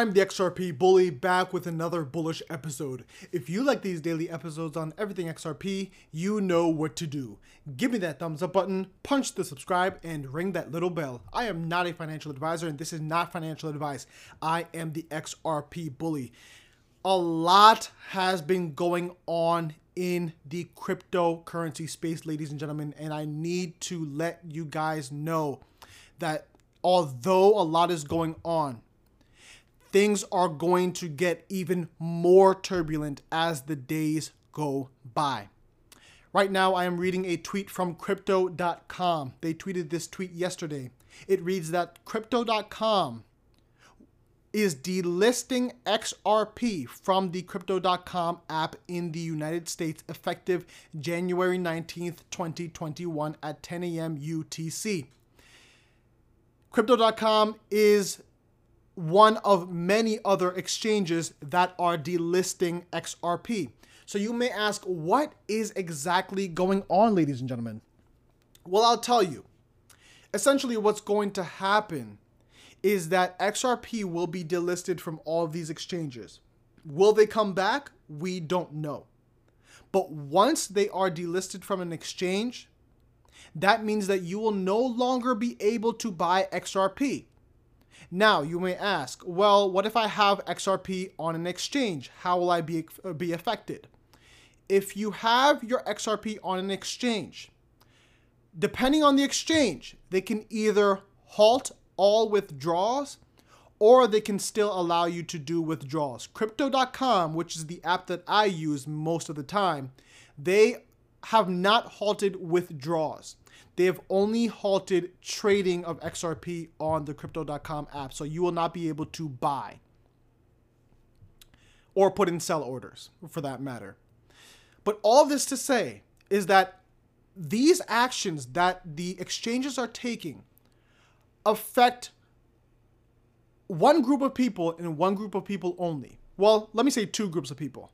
I'm the XRP Bully back with another bullish episode. If you like these daily episodes on everything XRP, you know what to do. Give me that thumbs up button, punch the subscribe, and ring that little bell. I am not a financial advisor, and this is not financial advice. I am the XRP Bully. A lot has been going on in the cryptocurrency space, ladies and gentlemen, and I need to let you guys know that although a lot is going on, things are going to get even more turbulent as the days go by. Right now, I am reading a tweet from Crypto.com. They tweeted this tweet yesterday. It reads that Crypto.com is delisting XRP from the Crypto.com app in the United States effective January 19th, 2021 at 10 a.m. UTC. Crypto.com is one of many other exchanges that are delisting XRP. So you may ask, what is exactly going on, ladies and gentlemen? Well, I'll tell you. Essentially, what's going to happen is that XRP will be delisted from all of these exchanges. Will they come back? We don't know. But once they are delisted from an exchange, that means that you will no longer be able to buy XRP. Now, you may ask, well, what if I have XRP on an exchange? How will I be, uh, be affected? If you have your XRP on an exchange, depending on the exchange, they can either halt all withdrawals or they can still allow you to do withdrawals. Crypto.com, which is the app that I use most of the time, they have not halted withdrawals. They have only halted trading of XRP on the crypto.com app. So you will not be able to buy or put in sell orders for that matter. But all this to say is that these actions that the exchanges are taking affect one group of people and one group of people only. Well, let me say two groups of people.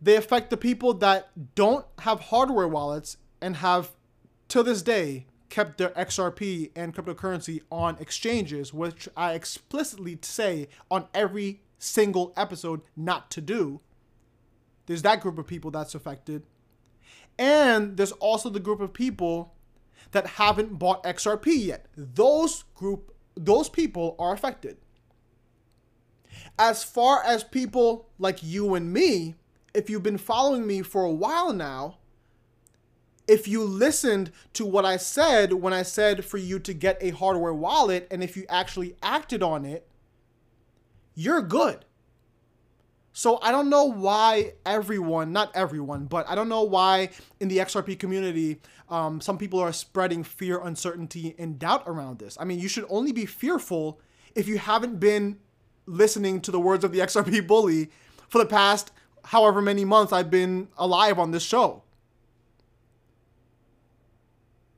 They affect the people that don't have hardware wallets and have to this day kept their XRP and cryptocurrency on exchanges, which I explicitly say on every single episode not to do. There's that group of people that's affected. And there's also the group of people that haven't bought XRP yet. Those group those people are affected. As far as people like you and me, if you've been following me for a while now, if you listened to what I said when I said for you to get a hardware wallet, and if you actually acted on it, you're good. So I don't know why everyone, not everyone, but I don't know why in the XRP community, um, some people are spreading fear, uncertainty, and doubt around this. I mean, you should only be fearful if you haven't been listening to the words of the XRP bully for the past however many months I've been alive on this show.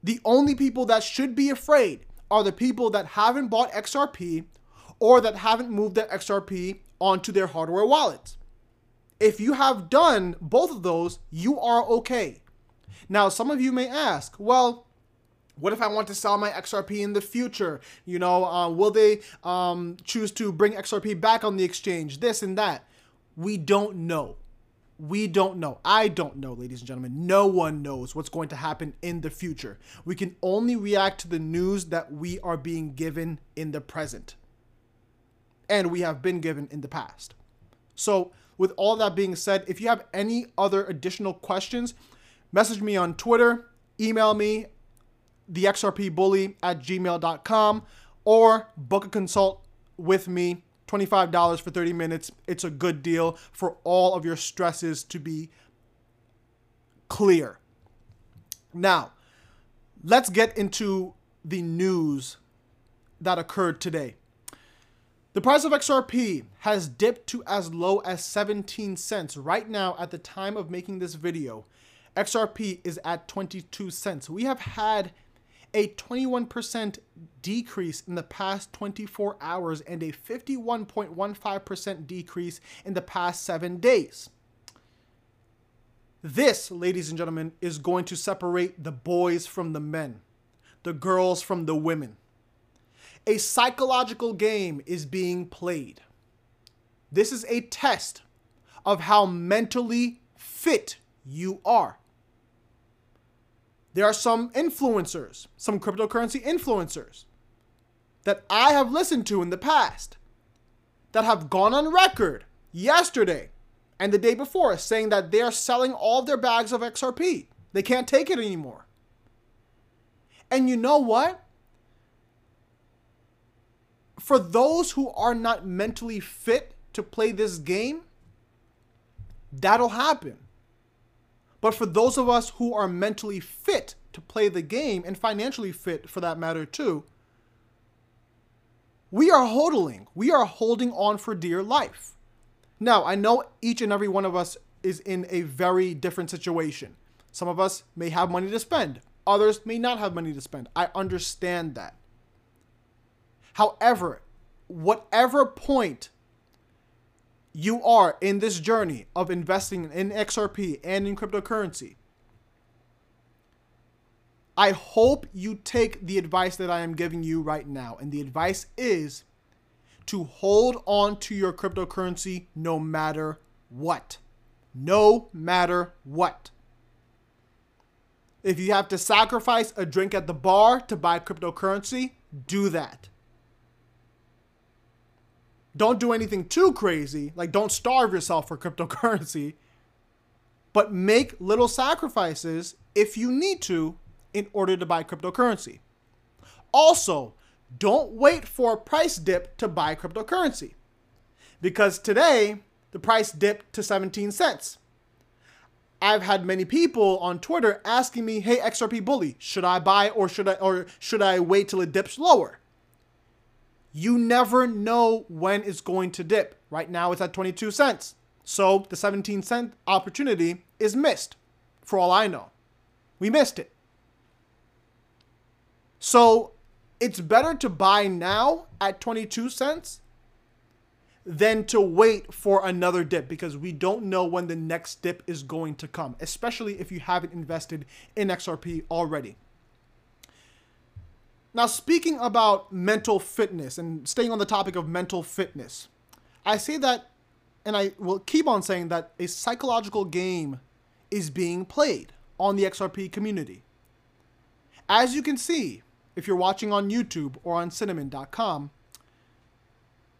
The only people that should be afraid are the people that haven't bought XRP or that haven't moved their XRP onto their hardware wallets. If you have done both of those, you are okay. Now, some of you may ask, well, what if I want to sell my XRP in the future? You know, uh, will they um, choose to bring XRP back on the exchange? This and that. We don't know. We don't know. I don't know, ladies and gentlemen. No one knows what's going to happen in the future. We can only react to the news that we are being given in the present. And we have been given in the past. So, with all that being said, if you have any other additional questions, message me on Twitter, email me, thexrpbully at gmail.com, or book a consult with me $25 for 30 minutes. It's a good deal for all of your stresses to be clear. Now, let's get into the news that occurred today. The price of XRP has dipped to as low as 17 cents. Right now, at the time of making this video, XRP is at 22 cents. We have had a 21% decrease in the past 24 hours and a 51.15% decrease in the past seven days. This, ladies and gentlemen, is going to separate the boys from the men, the girls from the women. A psychological game is being played. This is a test of how mentally fit you are. There are some influencers, some cryptocurrency influencers that I have listened to in the past that have gone on record yesterday and the day before saying that they are selling all their bags of XRP. They can't take it anymore. And you know what? For those who are not mentally fit to play this game, that'll happen. But for those of us who are mentally fit to play the game and financially fit for that matter too, we are hodling. We are holding on for dear life. Now, I know each and every one of us is in a very different situation. Some of us may have money to spend, others may not have money to spend. I understand that. However, whatever point you are in this journey of investing in XRP and in cryptocurrency, I hope you take the advice that I am giving you right now. And the advice is to hold on to your cryptocurrency no matter what. No matter what. If you have to sacrifice a drink at the bar to buy cryptocurrency, do that. Don't do anything too crazy, like don't starve yourself for cryptocurrency, but make little sacrifices if you need to in order to buy cryptocurrency. Also, don't wait for a price dip to buy cryptocurrency because today the price dipped to 17 cents. I've had many people on Twitter asking me, "Hey XRP bully, should I buy or should I or should I wait till it dips lower?" You never know when it's going to dip. Right now it's at 22 cents. So the 17 cent opportunity is missed for all I know. We missed it. So it's better to buy now at 22 cents than to wait for another dip because we don't know when the next dip is going to come, especially if you haven't invested in XRP already. Now, speaking about mental fitness and staying on the topic of mental fitness, I say that, and I will keep on saying that a psychological game is being played on the XRP community. As you can see, if you're watching on YouTube or on cinnamon.com,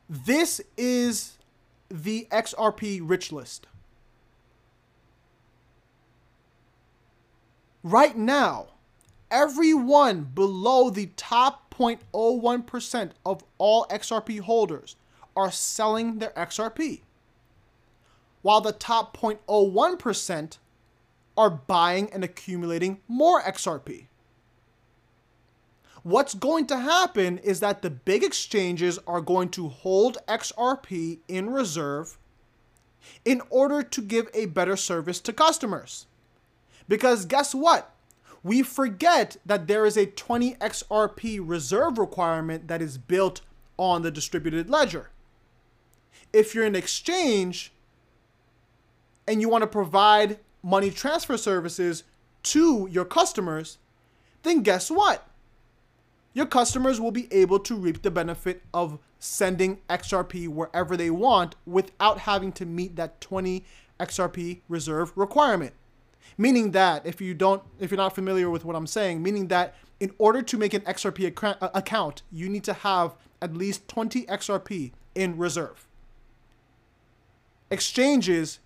this is the XRP rich list. Right now, everyone below the top 0.01% of all XRP holders are selling their XRP, while the top 0.01% are buying and accumulating more XRP what's going to happen is that the big exchanges are going to hold XRP in reserve in order to give a better service to customers. Because guess what? We forget that there is a 20 XRP reserve requirement that is built on the distributed ledger. If you're an exchange and you want to provide money transfer services to your customers, then guess what? your customers will be able to reap the benefit of sending XRP wherever they want without having to meet that 20 XRP reserve requirement. Meaning that if you don't if you're not familiar with what I'm saying, meaning that in order to make an XRP uh, account, you need to have at least 20 XRP in reserve. Exchanges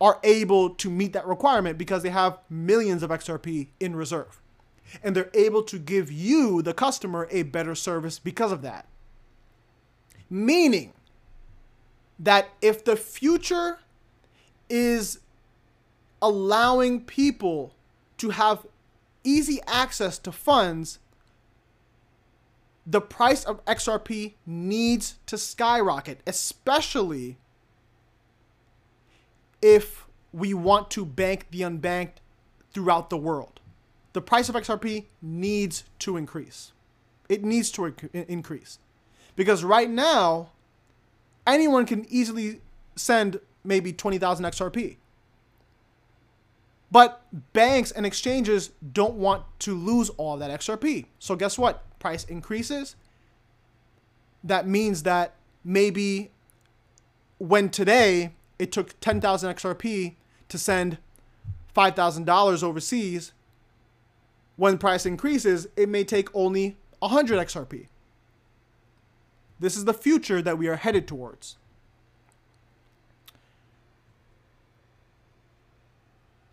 are able to meet that requirement because they have millions of XRP in reserve and they're able to give you, the customer, a better service because of that. Meaning that if the future is allowing people to have easy access to funds, the price of XRP needs to skyrocket, especially if we want to bank the unbanked throughout the world the price of XRP needs to increase. It needs to increase. Because right now, anyone can easily send maybe 20,000 XRP. But banks and exchanges don't want to lose all that XRP. So guess what? Price increases. That means that maybe when today it took 10,000 XRP to send $5,000 overseas, when price increases, it may take only 100 XRP. This is the future that we are headed towards.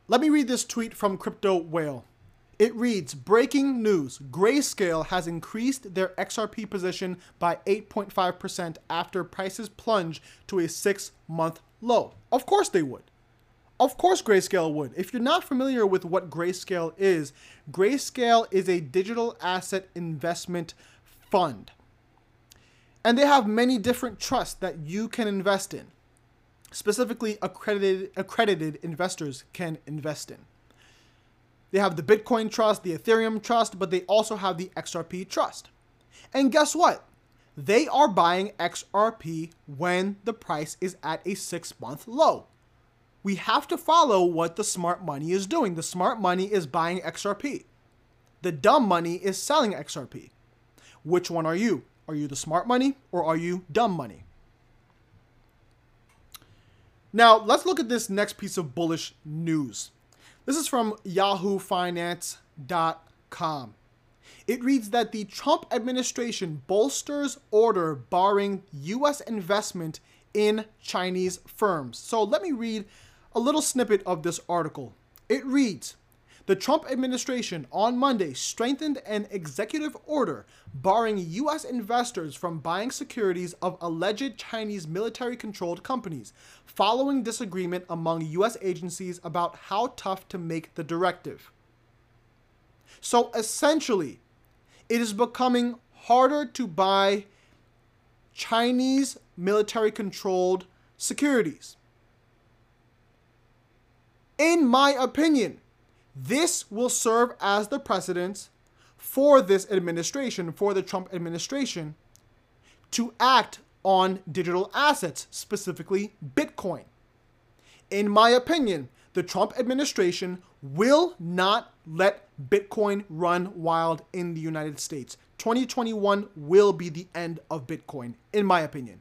Let me read this tweet from Crypto Whale. It reads Breaking news Grayscale has increased their XRP position by 8.5% after prices plunge to a six month low. Of course they would. Of course, Grayscale would. If you're not familiar with what Grayscale is, Grayscale is a digital asset investment fund. And they have many different trusts that you can invest in. Specifically, accredited, accredited investors can invest in. They have the Bitcoin Trust, the Ethereum Trust, but they also have the XRP Trust. And guess what? They are buying XRP when the price is at a six month low. We have to follow what the smart money is doing. The smart money is buying XRP, the dumb money is selling XRP. Which one are you? Are you the smart money or are you dumb money? Now, let's look at this next piece of bullish news. This is from yahoofinance.com. It reads that the Trump administration bolsters order barring US investment in Chinese firms. So let me read a little snippet of this article. It reads the Trump administration on Monday strengthened an executive order barring U.S. investors from buying securities of alleged Chinese military controlled companies, following disagreement among U.S. agencies about how tough to make the directive. So essentially, it is becoming harder to buy Chinese military controlled securities. In my opinion, this will serve as the precedence for this administration, for the Trump administration, to act on digital assets, specifically Bitcoin. In my opinion, the Trump administration will not let Bitcoin run wild in the United States. 2021 will be the end of Bitcoin, in my opinion.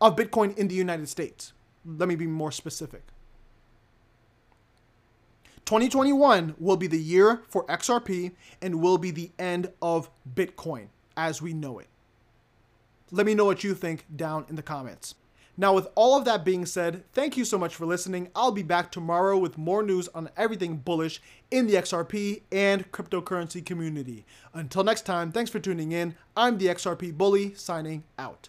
Of Bitcoin in the United States. Let me be more specific. 2021 will be the year for XRP and will be the end of Bitcoin as we know it. Let me know what you think down in the comments. Now, with all of that being said, thank you so much for listening. I'll be back tomorrow with more news on everything bullish in the XRP and cryptocurrency community. Until next time, thanks for tuning in. I'm the XRP Bully, signing out.